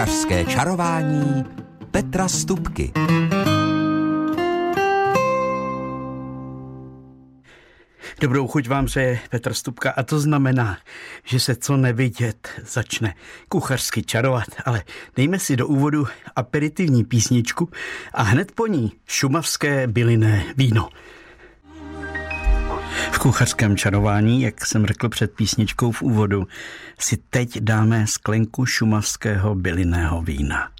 Kuchařské čarování Petra Stupky. Dobrou chuť vám přeje Petr Stupka a to znamená, že se co nevidět začne kuchařsky čarovat, ale dejme si do úvodu aperitivní písničku a hned po ní šumavské bylinné víno. V kuchařském čarování, jak jsem řekl před písničkou v úvodu, si teď dáme sklenku šumavského bylinného vína.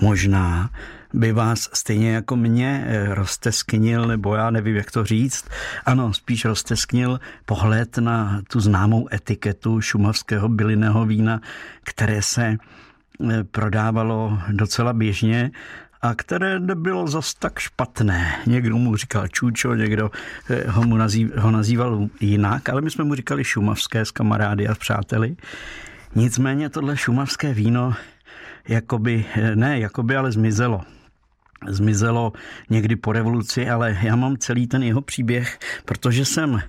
Možná by vás stejně jako mě eh, roztesknil, nebo já nevím, jak to říct, ano, spíš roztesknil pohled na tu známou etiketu šumavského bylinného vína, které se eh, prodávalo docela běžně a které nebylo zas tak špatné. Někdo mu říkal čůčo, někdo eh, ho, mu nazýv, ho nazýval jinak, ale my jsme mu říkali šumavské s kamarády a s přáteli. Nicméně tohle šumavské víno jakoby, ne jakoby, ale zmizelo zmizelo někdy po revoluci, ale já mám celý ten jeho příběh, protože jsem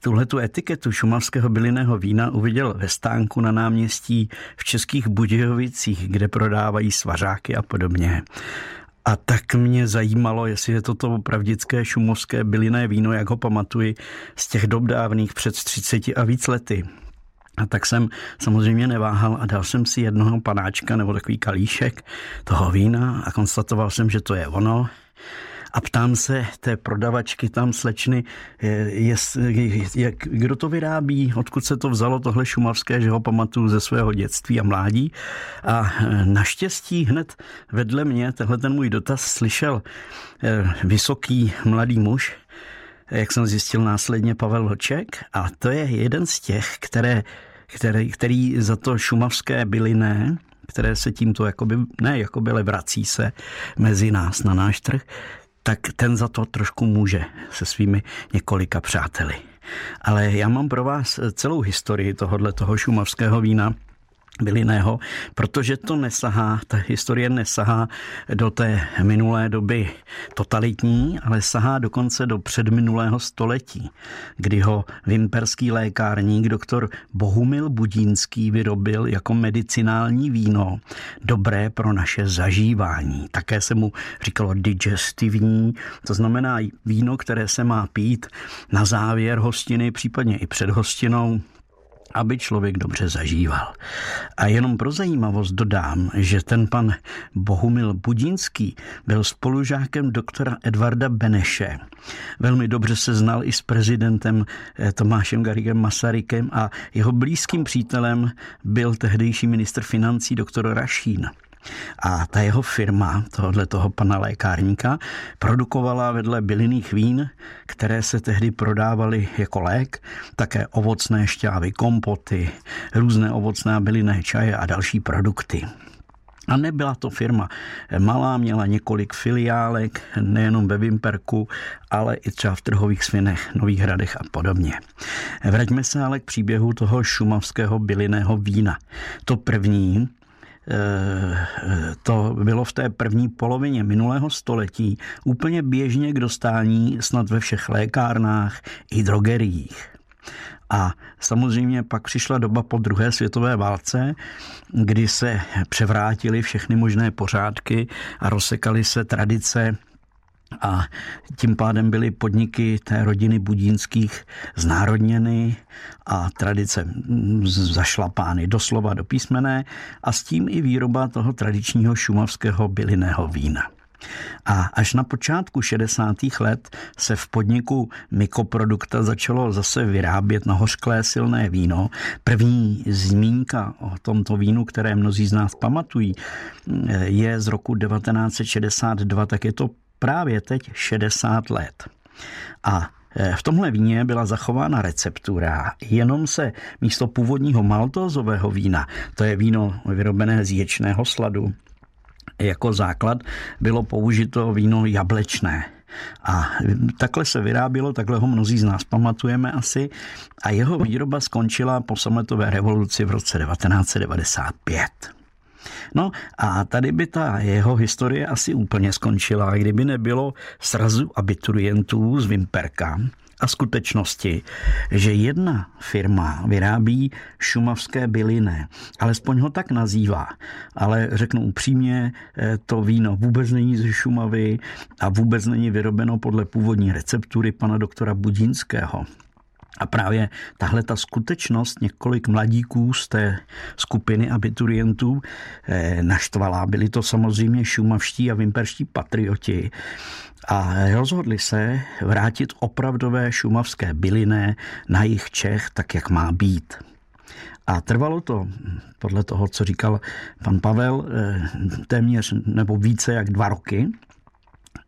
tuhle tu etiketu šumavského bylinného vína uviděl ve stánku na náměstí v Českých Budějovicích, kde prodávají svařáky a podobně. A tak mě zajímalo, jestli je to to opravdické šumovské bylinné víno, jak ho pamatuji z těch dob dávných před 30 a víc lety. A tak jsem samozřejmě neváhal a dal jsem si jednoho panáčka nebo takový kalíšek toho vína a konstatoval jsem, že to je ono. A ptám se té prodavačky tam slečny, je, jak, kdo to vyrábí, odkud se to vzalo tohle šumavské, že ho pamatuju ze svého dětství a mládí. A naštěstí hned vedle mě tenhle ten můj dotaz slyšel eh, vysoký mladý muž, jak jsem zjistil následně Pavel Vlček. A to je jeden z těch, které, který, který za to šumavské byliné, které se tímto jakoby, ne jakoby, ale vrací se mezi nás na náš trh, tak ten za to trošku může se svými několika přáteli. Ale já mám pro vás celou historii tohohle toho šumavského vína, byliného, protože to nesahá, ta historie nesahá do té minulé doby totalitní, ale sahá dokonce do předminulého století, kdy ho vimperský lékárník doktor Bohumil Budínský vyrobil jako medicinální víno, dobré pro naše zažívání. Také se mu říkalo digestivní, to znamená víno, které se má pít na závěr hostiny, případně i před hostinou, aby člověk dobře zažíval. A jenom pro zajímavost dodám, že ten pan Bohumil Budínský byl spolužákem doktora Edvarda Beneše. Velmi dobře se znal i s prezidentem eh, Tomášem Garigem Masarykem a jeho blízkým přítelem byl tehdejší ministr financí doktor Rašín. A ta jeho firma, tohle toho pana lékárníka, produkovala vedle bylinných vín, které se tehdy prodávaly jako lék, také ovocné šťávy, kompoty, různé ovocné a bylinné čaje a další produkty. A nebyla to firma malá, měla několik filiálek, nejenom ve Vimperku, ale i třeba v trhových svinech, Nových hradech a podobně. Vraťme se ale k příběhu toho šumavského bylinného vína. To první to bylo v té první polovině minulého století úplně běžně k dostání snad ve všech lékárnách i drogeriích. A samozřejmě pak přišla doba po druhé světové válce, kdy se převrátily všechny možné pořádky a rozsekaly se tradice a tím pádem byly podniky té rodiny Budínských znárodněny a tradice zašlapány doslova do písmené a s tím i výroba toho tradičního šumavského bylinného vína. A až na počátku 60. let se v podniku Mikoprodukta začalo zase vyrábět na hořklé silné víno. První zmínka o tomto vínu, které mnozí z nás pamatují, je z roku 1962, tak je to právě teď 60 let. A e, v tomhle víně byla zachována receptura, jenom se místo původního maltózového vína, to je víno vyrobené z ječného sladu, jako základ bylo použito víno jablečné. A takhle se vyrábělo, takhle ho mnozí z nás pamatujeme asi. A jeho výroba skončila po sametové revoluci v roce 1995. No a tady by ta jeho historie asi úplně skončila, kdyby nebylo srazu abiturientů z Vimperka, a skutečnosti, že jedna firma vyrábí šumavské byliny, alespoň ho tak nazývá, ale řeknu upřímně, eh, to víno vůbec není ze Šumavy a vůbec není vyrobeno podle původní receptury pana doktora Budínského. A právě tahle ta skutečnost několik mladíků z té skupiny abiturientů eh, naštvala. Byli to samozřejmě šumavští a vimperští patrioti a rozhodli se vrátit opravdové šumavské byliné na jich Čech tak, jak má být. A trvalo to, podle toho, co říkal pan Pavel, eh, téměř nebo více jak dva roky,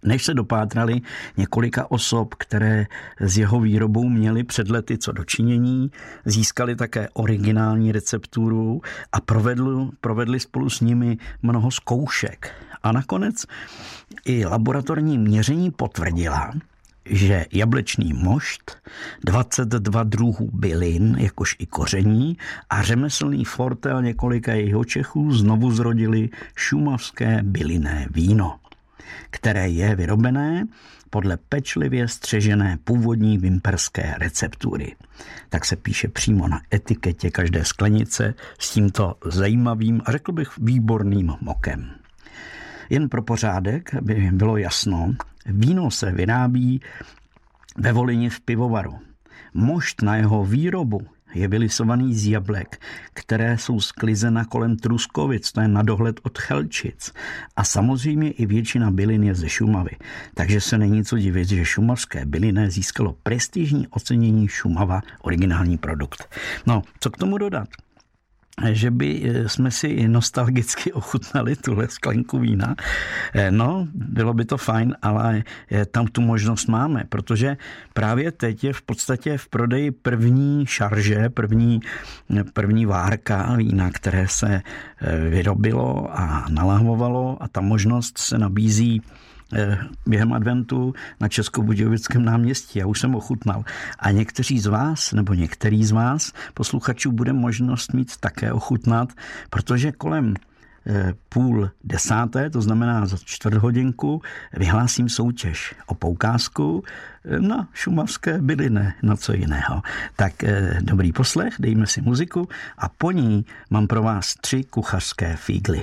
než se dopátrali několika osob, které s jeho výrobou měli před lety co dočinění, získali také originální recepturu a provedli, provedli spolu s nimi mnoho zkoušek. A nakonec i laboratorní měření potvrdila, že jablečný mošt, 22 druhů bylin, jakož i koření a řemeslný fortel několika jeho Čechů znovu zrodili šumavské bylinné víno které je vyrobené podle pečlivě střežené původní vimperské receptury. Tak se píše přímo na etiketě každé sklenice s tímto zajímavým a řekl bych výborným mokem. Jen pro pořádek, aby bylo jasno, víno se vyrábí ve Volině v pivovaru. Mošt na jeho výrobu je vylisovaný z jablek, které jsou sklizena kolem Truskovic, to je na dohled od Chelčic. A samozřejmě i většina bylin je ze Šumavy. Takže se není co divit, že šumavské byliné získalo prestižní ocenění Šumava, originální produkt. No, co k tomu dodat? Že by eh, jsme si nostalgicky ochutnali tuhle sklenku vína. Eh, no, bylo by to fajn, ale eh, tam tu možnost máme, protože právě teď je v podstatě v prodeji první šarže, první, první várka vína, které se vyrobilo a nalahvovalo a ta možnost se nabízí během adventu na Českobudějovickém náměstí. Já už jsem ochutnal. A někteří z vás, nebo některý z vás, posluchačů, bude možnost mít také ochutnat, protože kolem eh, půl desáté, to znamená za čtvrt hodinku, vyhlásím soutěž o poukázku eh, na šumavské byliny, na co jiného. Tak dobrý poslech, dejme si muziku a po ní mám pro vás tři kuchařské fígly.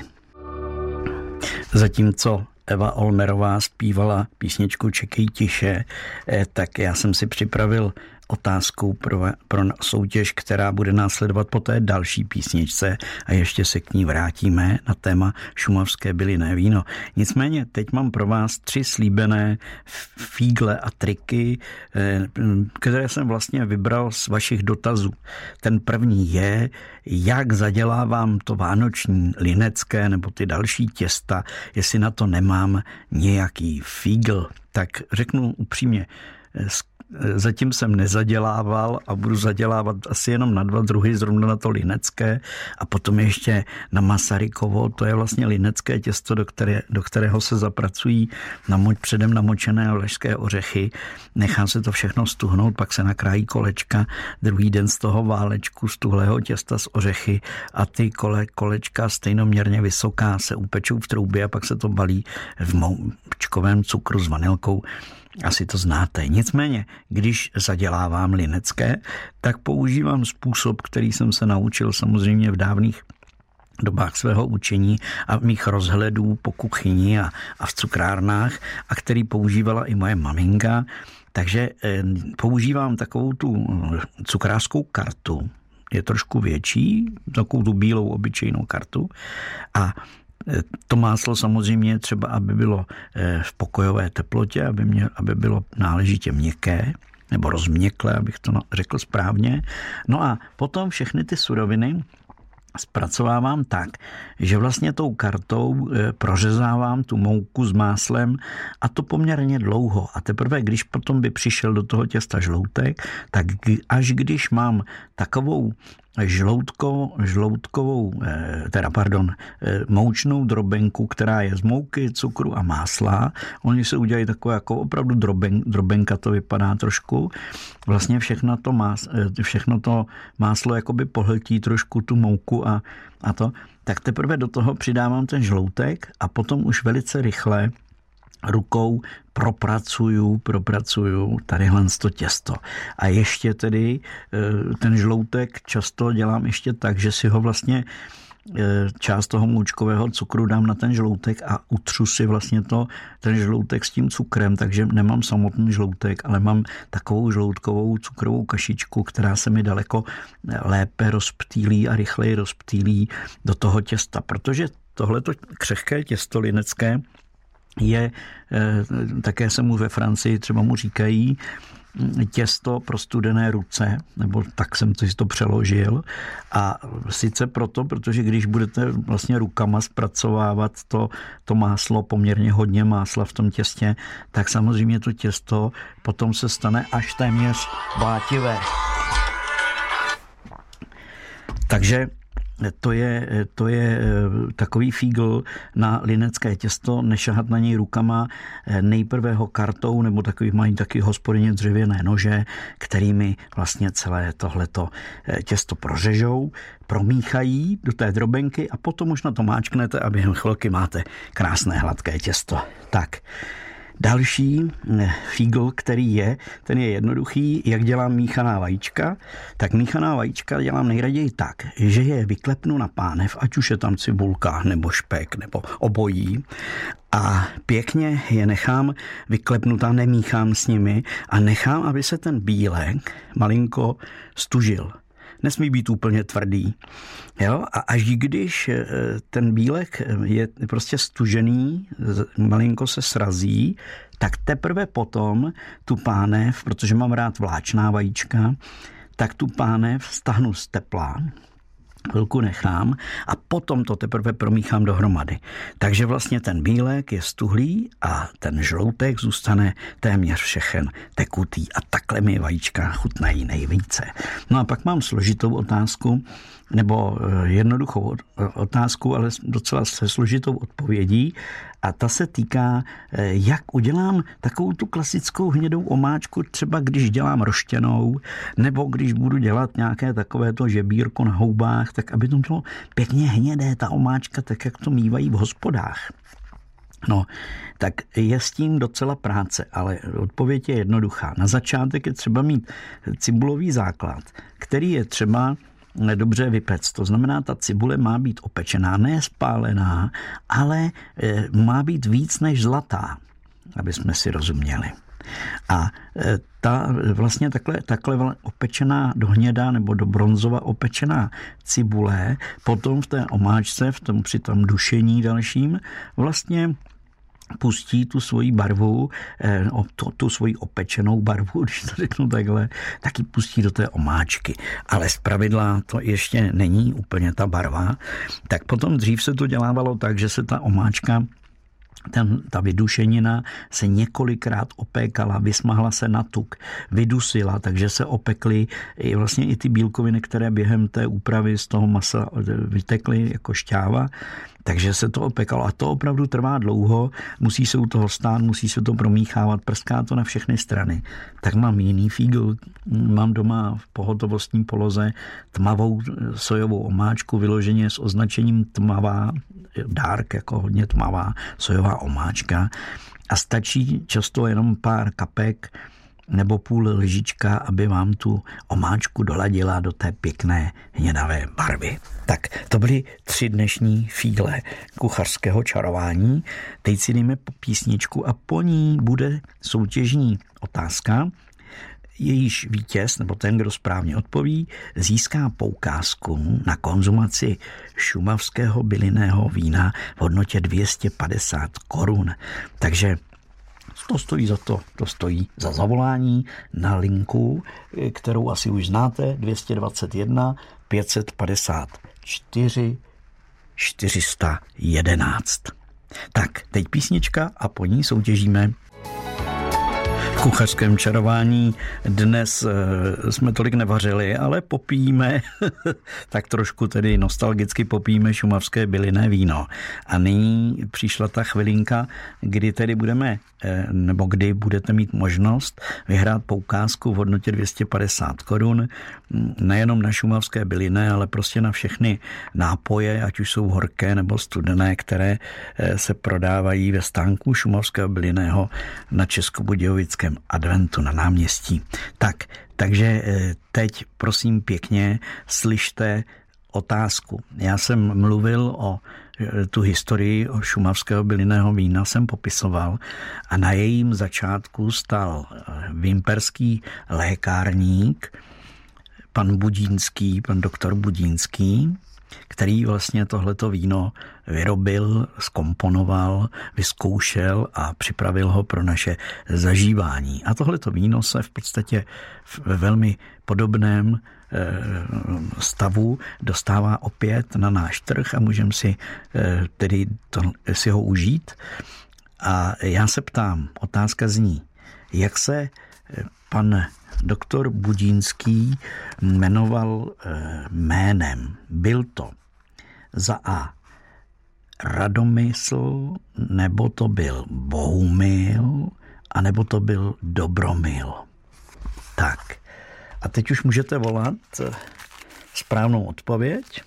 Zatímco Eva Olmerová zpívala písničku Čekej tiše, eh, tak já jsem si připravil otázkou pro, pro soutěž, která bude následovat po té další písničce a ještě se k ní vrátíme na téma šumavské bylinné víno. Nicméně teď mám pro vás tři slíbené fígle a triky, eh, které jsem vlastně vybral z vašich dotazů. Ten první je, jak zadělávám to vánoční linecké nebo ty další těsta, jestli na to nemám nějaký fígl. Tak řeknu upřímně, eh, Zatím jsem nezadělával a budu zadělávat asi jenom na dva druhy, zrovna na to linecké a potom ještě na Masarykovo, to je vlastně linecké těsto, do, které, do kterého se zapracují namoč, předem namočené ležské ořechy. Nechá se to všechno stuhnout, pak se nakrájí kolečka, druhý den z toho válečku z tuhlého těsta z ořechy a ty kole, kolečka stejnoměrně vysoká se upečou v troubě a pak se to balí v moučkovém cukru s vanilkou asi to znáte. Nicméně, když zadělávám linecké, tak používám způsob, který jsem se naučil samozřejmě v dávných dobách svého učení a mých rozhledů po kuchyni a, a v cukrárnách a který používala i moje maminka. Takže eh, používám takovou tu cukrářskou kartu, je trošku větší, takovou tu bílou obyčejnou kartu a to máslo samozřejmě třeba, aby bylo eh, v pokojové teplotě, aby, mě, aby bylo náležitě měkké, nebo rozměklé, abych to řekl správně. No a potom všechny ty suroviny zpracovávám tak, že vlastně tou kartou eh, prořezávám tu mouku s máslem a to poměrně dlouho. A teprve, když potom by přišel do toho těsta žloutek, tak až když mám takovou žloutko, žloutkovou, eh, teda pardon, eh, moučnou drobenku, která je z mouky, cukru a másla. Oni se udělají takové jako opravdu droben, drobenka, to vypadá trošku. Vlastně všechno to, más, eh, všechno to máslo jakoby pohltí trošku tu mouku a, a to. Tak teprve do toho přidávám ten žloutek a potom už velice rychle rukou propracuju, propracuju tadyhle to těsto. A ještě tedy eh, ten žloutek často dělám ještě tak, že si ho vlastně eh, část toho moučkového cukru dám na ten žloutek a utřu si vlastně to, ten žloutek s tím cukrem, takže nemám samotný žloutek, ale mám takovou žloutkovou cukrovou kašičku, která se mi daleko lépe rozptýlí a rychleji rozptýlí do toho těsta, protože tohleto křehké těsto linecké je, eh, také se mu ve Francii třeba mu říkají, mm, těsto pro studené ruce, nebo tak jsem si to přeložil. A sice proto, protože když budete vlastně rukama zpracovávat to, to máslo, poměrně hodně másla v tom těstě, tak samozřejmě to těsto potom se stane až téměř blátivé. Takže to je, to je eh, takový fígl na linecké těsto, nešahat na něj rukama, eh, nejprve ho kartou, nebo takový mají taky hospodyně dřevěné nože, kterými vlastně celé tohleto eh, těsto prořežou, promíchají do té drobenky a potom už na to máčknete a během chvilky máte krásné hladké těsto. Tak, Další eh, fígl, který je, ten je jednoduchý, jak dělám míchaná vajíčka, tak míchaná vajíčka dělám nejraději tak, že je vyklepnu na pánev, ať už je tam cibulka, nebo špek, nebo obojí, a pěkně je nechám vyklepnutá, nemíchám s nimi a nechám, aby se ten bílek malinko stužil nesmí být úplně tvrdý. Jo? A až když eh, ten bílek je prostě stužený, malinko se srazí, tak teprve potom tu pánev, protože mám rád vláčná vajíčka, tak tu pánev stahnu z tepla, chvilku nechám a potom to teprve promíchám dohromady. Takže vlastně ten bílek je stuhlý a ten žloutek zůstane téměř všechen tekutý a takhle mi vajíčka chutnají nejvíce. No a pak mám složitou otázku, nebo eh, jednoduchou otázku, ale docela se složitou odpovědí a ta se týká, eh, jak udělám takovou tu klasickou hnědou omáčku, třeba když dělám roštěnou, nebo když budu dělat nějaké takové to žebírko na houbách, tak aby to bylo pěkně hnědé, ta omáčka, tak jak to mývají v hospodách. No, tak je s tím docela práce, ale odpověď je jednoduchá. Na začátek je třeba mít cibulový základ, který je třeba dobře vypec. To znamená, ta cibule má být opečená, ne spálená, ale eh, má být víc než zlatá, aby jsme si rozuměli. A eh, ta vlastně takhle, takhle opečená do hněda nebo do bronzova opečená cibule potom v té omáčce, v tom při tom dušení dalším, vlastně pustí tu svoji barvu, eh, tu, tu svoji opečenou barvu, když to řeknu takhle, taky pustí do té omáčky. Ale z pravidla to ještě není úplně ta barva. Tak potom dřív se to dělávalo tak, že se ta omáčka ten, ta vydušenina se několikrát opékala, vysmahla se na tuk, vydusila, takže se opekly i vlastně i ty bílkoviny, které během té úpravy z toho masa vytekly jako šťáva takže se to opekalo a to opravdu trvá dlouho, musí se u toho stát, musí se to promíchávat, prská to na všechny strany. Tak mám jiný fígl, mám doma v pohotovostní poloze tmavou sojovou omáčku, vyloženě s označením tmavá, dark, jako hodně tmavá sojová omáčka a stačí často jenom pár kapek nebo půl lžička, aby vám tu omáčku doladila do té pěkné hnědavé barvy. Tak to byly tři dnešní fígle kuchařského čarování. Teď si po písničku a po ní bude soutěžní otázka, jejíž vítěz, nebo ten, kdo správně odpoví, získá poukázku na konzumaci šumavského bylinného vína v hodnotě 250 korun. Takže to stojí za to, to stojí za zavolání na linku, kterou asi už znáte, 221 554 411. Tak, teď písnička a po ní soutěžíme kuchařském čarování dnes eh, jsme tolik nevařili, ale popijíme, tak trošku tedy nostalgicky popijíme šumavské bylinné víno. A nyní přišla ta chvilinka, kdy tedy budeme, nebo kdy budete mít možnost vyhrát poukázku v hodnotě 250 korun, hm, nejenom na šumavské bylinné, ale prostě na všechny nápoje, ať už jsou horké nebo studené, které eh, se prodávají ve stánku šumavského bylinného na Českobudějovickém adventu na náměstí. Tak, takže eh, teď prosím pěkně slyšte otázku. Já jsem mluvil o eh, tu historii šumavského bylinného vína jsem popisoval a na jejím začátku stal eh, vimperský lékárník, pan Budínský, pan doktor Budínský, který vlastně tohleto víno vyrobil, skomponoval, vyzkoušel a připravil ho pro naše zažívání. A tohleto víno se v podstatě ve velmi podobném stavu dostává opět na náš trh a můžeme si eh, tedy to, si ho užít. A já se ptám, otázka zní, jak se eh, pan doktor Budínský jmenoval jménem. Byl to za A Radomysl, nebo to byl Bohumil, a nebo to byl Dobromil. Tak, a teď už můžete volat správnou odpověď.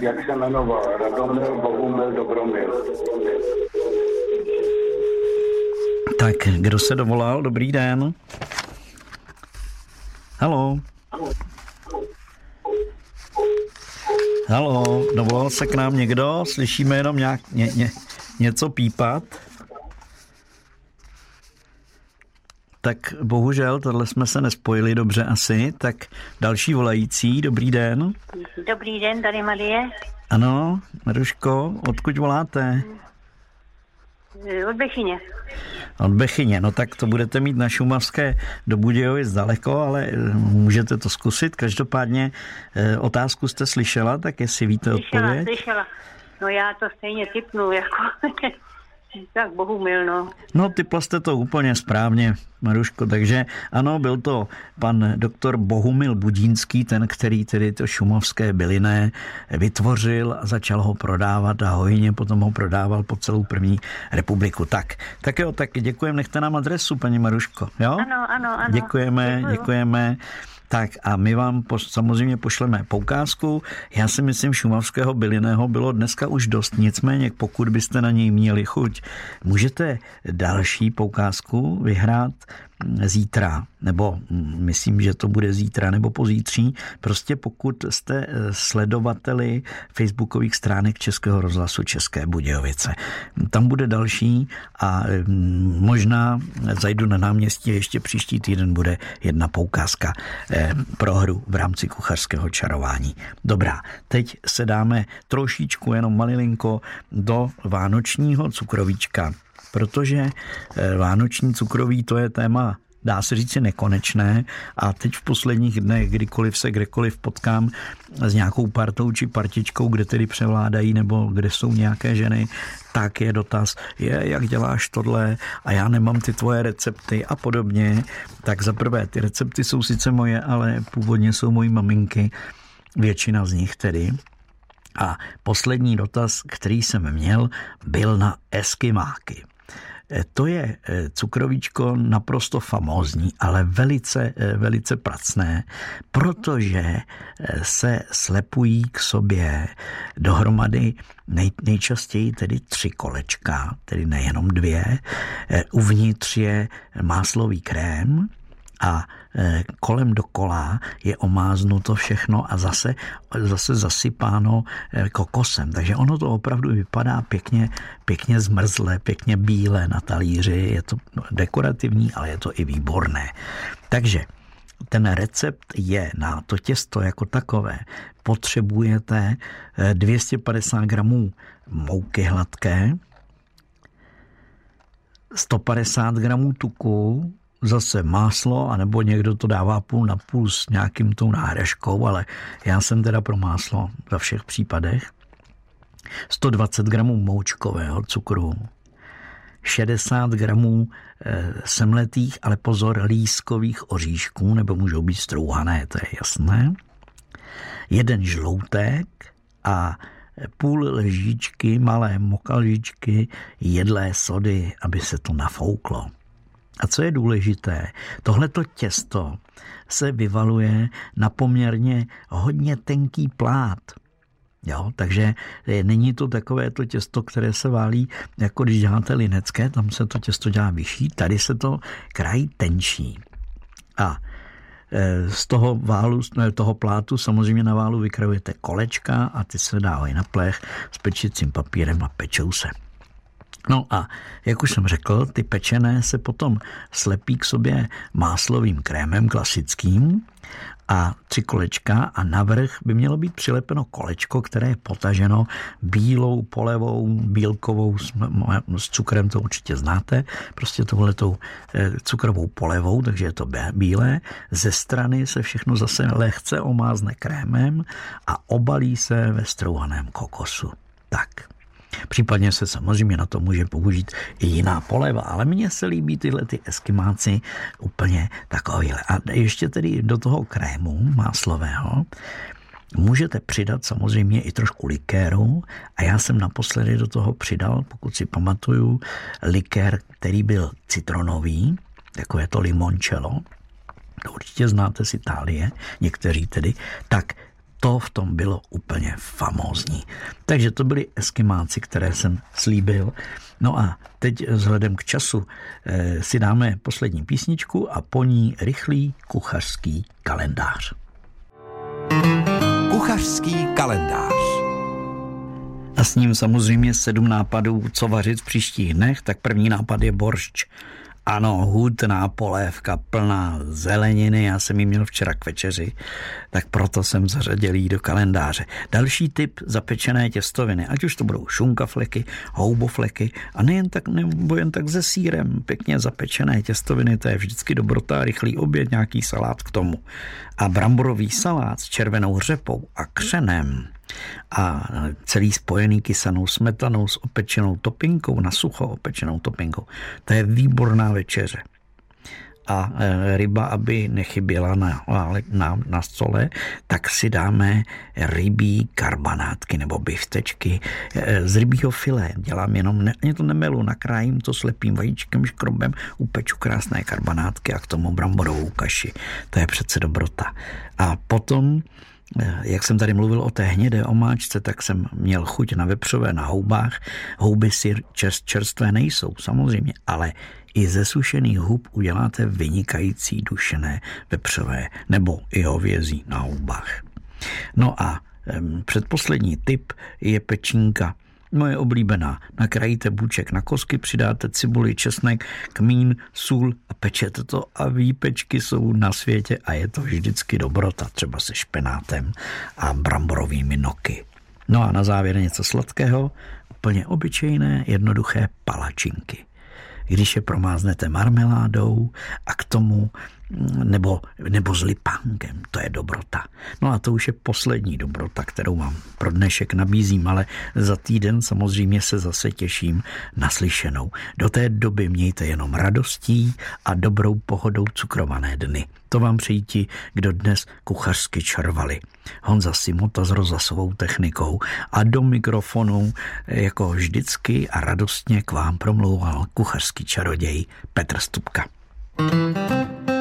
Jak se jmenoval? Radomil, Bohumil, Dobromil. Tak, kdo se dovolal? Dobrý den. Halo. Halo, dovolal se k nám někdo? Slyšíme jenom nějak, ně, ně, něco pípat? Tak bohužel, tohle jsme se nespojili dobře asi. Tak další volající, dobrý den. Dobrý den, tady Marie. Ano, Maruško, odkud voláte? Od Bechyně. Od Bechyně, no tak to budete mít na Šumavské do Budějovic daleko, ale eh, můžete to zkusit. Každopádně eh, otázku jste slyšela, tak jestli víte Slyšela, odpověď. slyšela. No já to stejně typnu, jako... tak bohumil, no. No, typla jste to úplně správně, Maruško, takže ano, byl to pan doktor Bohumil Budínský, ten, který tedy to šumovské byliné vytvořil a začal ho prodávat a hojně potom ho prodával po celou první republiku. Tak, tak jo, tak děkujeme, nechte nám adresu, paní Maruško, jo? Ano, ano, ano. Děkujeme, Děkuju. děkujeme. Tak a my vám po, samozřejmě pošleme poukázku. Já si myslím, šumavského byliného bylo dneska už dost, nicméně pokud byste na něj měli chuť, můžete další poukázku vyhrát zítra, nebo myslím, že to bude zítra nebo pozítří, prostě pokud jste eh, sledovateli facebookových stránek Českého rozhlasu České Budějovice. Tam bude další a mm, možná zajdu na náměstí ještě příští týden bude jedna poukázka eh, pro hru v rámci kuchařského čarování. Dobrá, teď se dáme trošičku, jenom malilinko do vánočního cukrovíčka protože eh, vánoční cukroví to je téma dá se říct nekonečné a teď v posledních dnech, kdykoliv se kdekoliv potkám s nějakou partou či partičkou, kde tedy převládají nebo kde jsou nějaké ženy, tak je dotaz, je, jak děláš tohle a já nemám ty tvoje recepty a podobně. Tak za prvé, ty recepty jsou sice moje, ale původně jsou mojí maminky, většina z nich tedy. A poslední dotaz, který jsem měl, byl na eskimáky. To je cukrovíčko naprosto famózní, ale velice, velice pracné, protože se slepují k sobě dohromady nej, nejčastěji tedy tři kolečka, tedy nejenom dvě. Uvnitř je máslový krém, a kolem dokola je omáznuto všechno a zase, zase zasypáno kokosem. Takže ono to opravdu vypadá pěkně, pěkně zmrzlé, pěkně bílé na talíři. Je to dekorativní, ale je to i výborné. Takže ten recept je na to těsto jako takové. Potřebujete 250 gramů mouky hladké, 150 gramů tuku, zase máslo, anebo někdo to dává půl na půl s nějakým tou náhražkou, ale já jsem teda pro máslo ve všech případech. 120 gramů moučkového cukru, 60 gramů e, semletých, ale pozor, lískových oříšků, nebo můžou být strouhané, to je jasné. Jeden žloutek a půl lžičky, malé mokalžičky jedlé sody, aby se to nafouklo. A co je důležité, tohleto těsto se vyvaluje na poměrně hodně tenký plát. Jo, takže není to takové to těsto, které se válí, jako když děláte linecké, tam se to těsto dělá vyšší, tady se to krají tenčí. A e, z toho válu, toho plátu samozřejmě na válu vykrajujete kolečka a ty se dávají na plech s pečicím papírem a pečou se. No a jak už jsem řekl, ty pečené se potom slepí k sobě máslovým krémem klasickým a tři kolečka a navrch by mělo být přilepeno kolečko, které je potaženo bílou polevou, bílkovou s, cukrem, to určitě znáte, prostě tohletou eh, cukrovou polevou, takže je to bílé. Ze strany se všechno zase lehce omázne krémem a obalí se ve strouhaném kokosu. Tak. Případně se samozřejmě na to může použít i jiná poleva, ale mně se líbí tyhle ty eskimáci úplně takovýhle. A ještě tedy do toho krému máslového. Můžete přidat samozřejmě i trošku likéru a já jsem naposledy do toho přidal, pokud si pamatuju, likér, který byl citronový, jako je to limoncello, to určitě znáte z Itálie, někteří tedy, tak to v tom bylo úplně famózní. Takže to byly eskimáci, které jsem slíbil. No a teď vzhledem k času eh, si dáme poslední písničku a po ní rychlý kuchařský kalendář. Kuchařský kalendář. A s ním samozřejmě sedm nápadů, co vařit v příštích dnech, tak první nápad je boršč. Ano, hutná polévka plná zeleniny, já jsem ji měl včera k večeři, tak proto jsem zařadil jí do kalendáře. Další typ zapečené těstoviny, ať už to budou šunkafleky, houbofleky a nejen tak, nebo jen tak se sírem, pěkně zapečené těstoviny, to je vždycky dobrota, rychlý oběd, nějaký salát k tomu. A bramborový salát s červenou řepou a křenem a celý spojený kysanou smetanou s opečenou topinkou, na sucho opečenou topinkou. To je výborná večeře. A e, ryba, aby nechyběla na, na, na stole, tak si dáme rybí karbanátky nebo biftečky e, z rybího filé. Dělám jenom, ne, to nemelu, nakrájím to slepým vajíčkem, škrobem, upeču krásné karbanátky a k tomu bramborovou kaši. To je přece dobrota. A potom jak jsem tady mluvil o té hnědé omáčce, tak jsem měl chuť na vepřové na houbách. Houby si čerstvé nejsou, samozřejmě, ale i ze sušených hub uděláte vynikající dušené vepřové nebo i hovězí na houbách. No a předposlední tip je pečínka Moje oblíbená. Nakrájíte buček na kosky, přidáte cibuli, česnek, kmín, sůl a pečete to a výpečky jsou na světě a je to vždycky dobrota, třeba se špenátem a bramborovými noky. No a na závěr něco sladkého, úplně obyčejné, jednoduché palačinky když je promáznete marmeládou a k tomu nebo, nebo s lipánkem, to je dobrota. No a to už je poslední dobrota, kterou vám pro dnešek nabízím, ale za týden samozřejmě se zase těším na slyšenou. Do té doby mějte jenom radostí a dobrou pohodou cukrované dny. To vám přejí ti, kdo dnes kuchařsky červali. Honza Simota s rozhlasovou technikou a do mikrofonu jako vždycky a radostně k vám promlouval kuchařský čaroděj Petr Stupka. thank you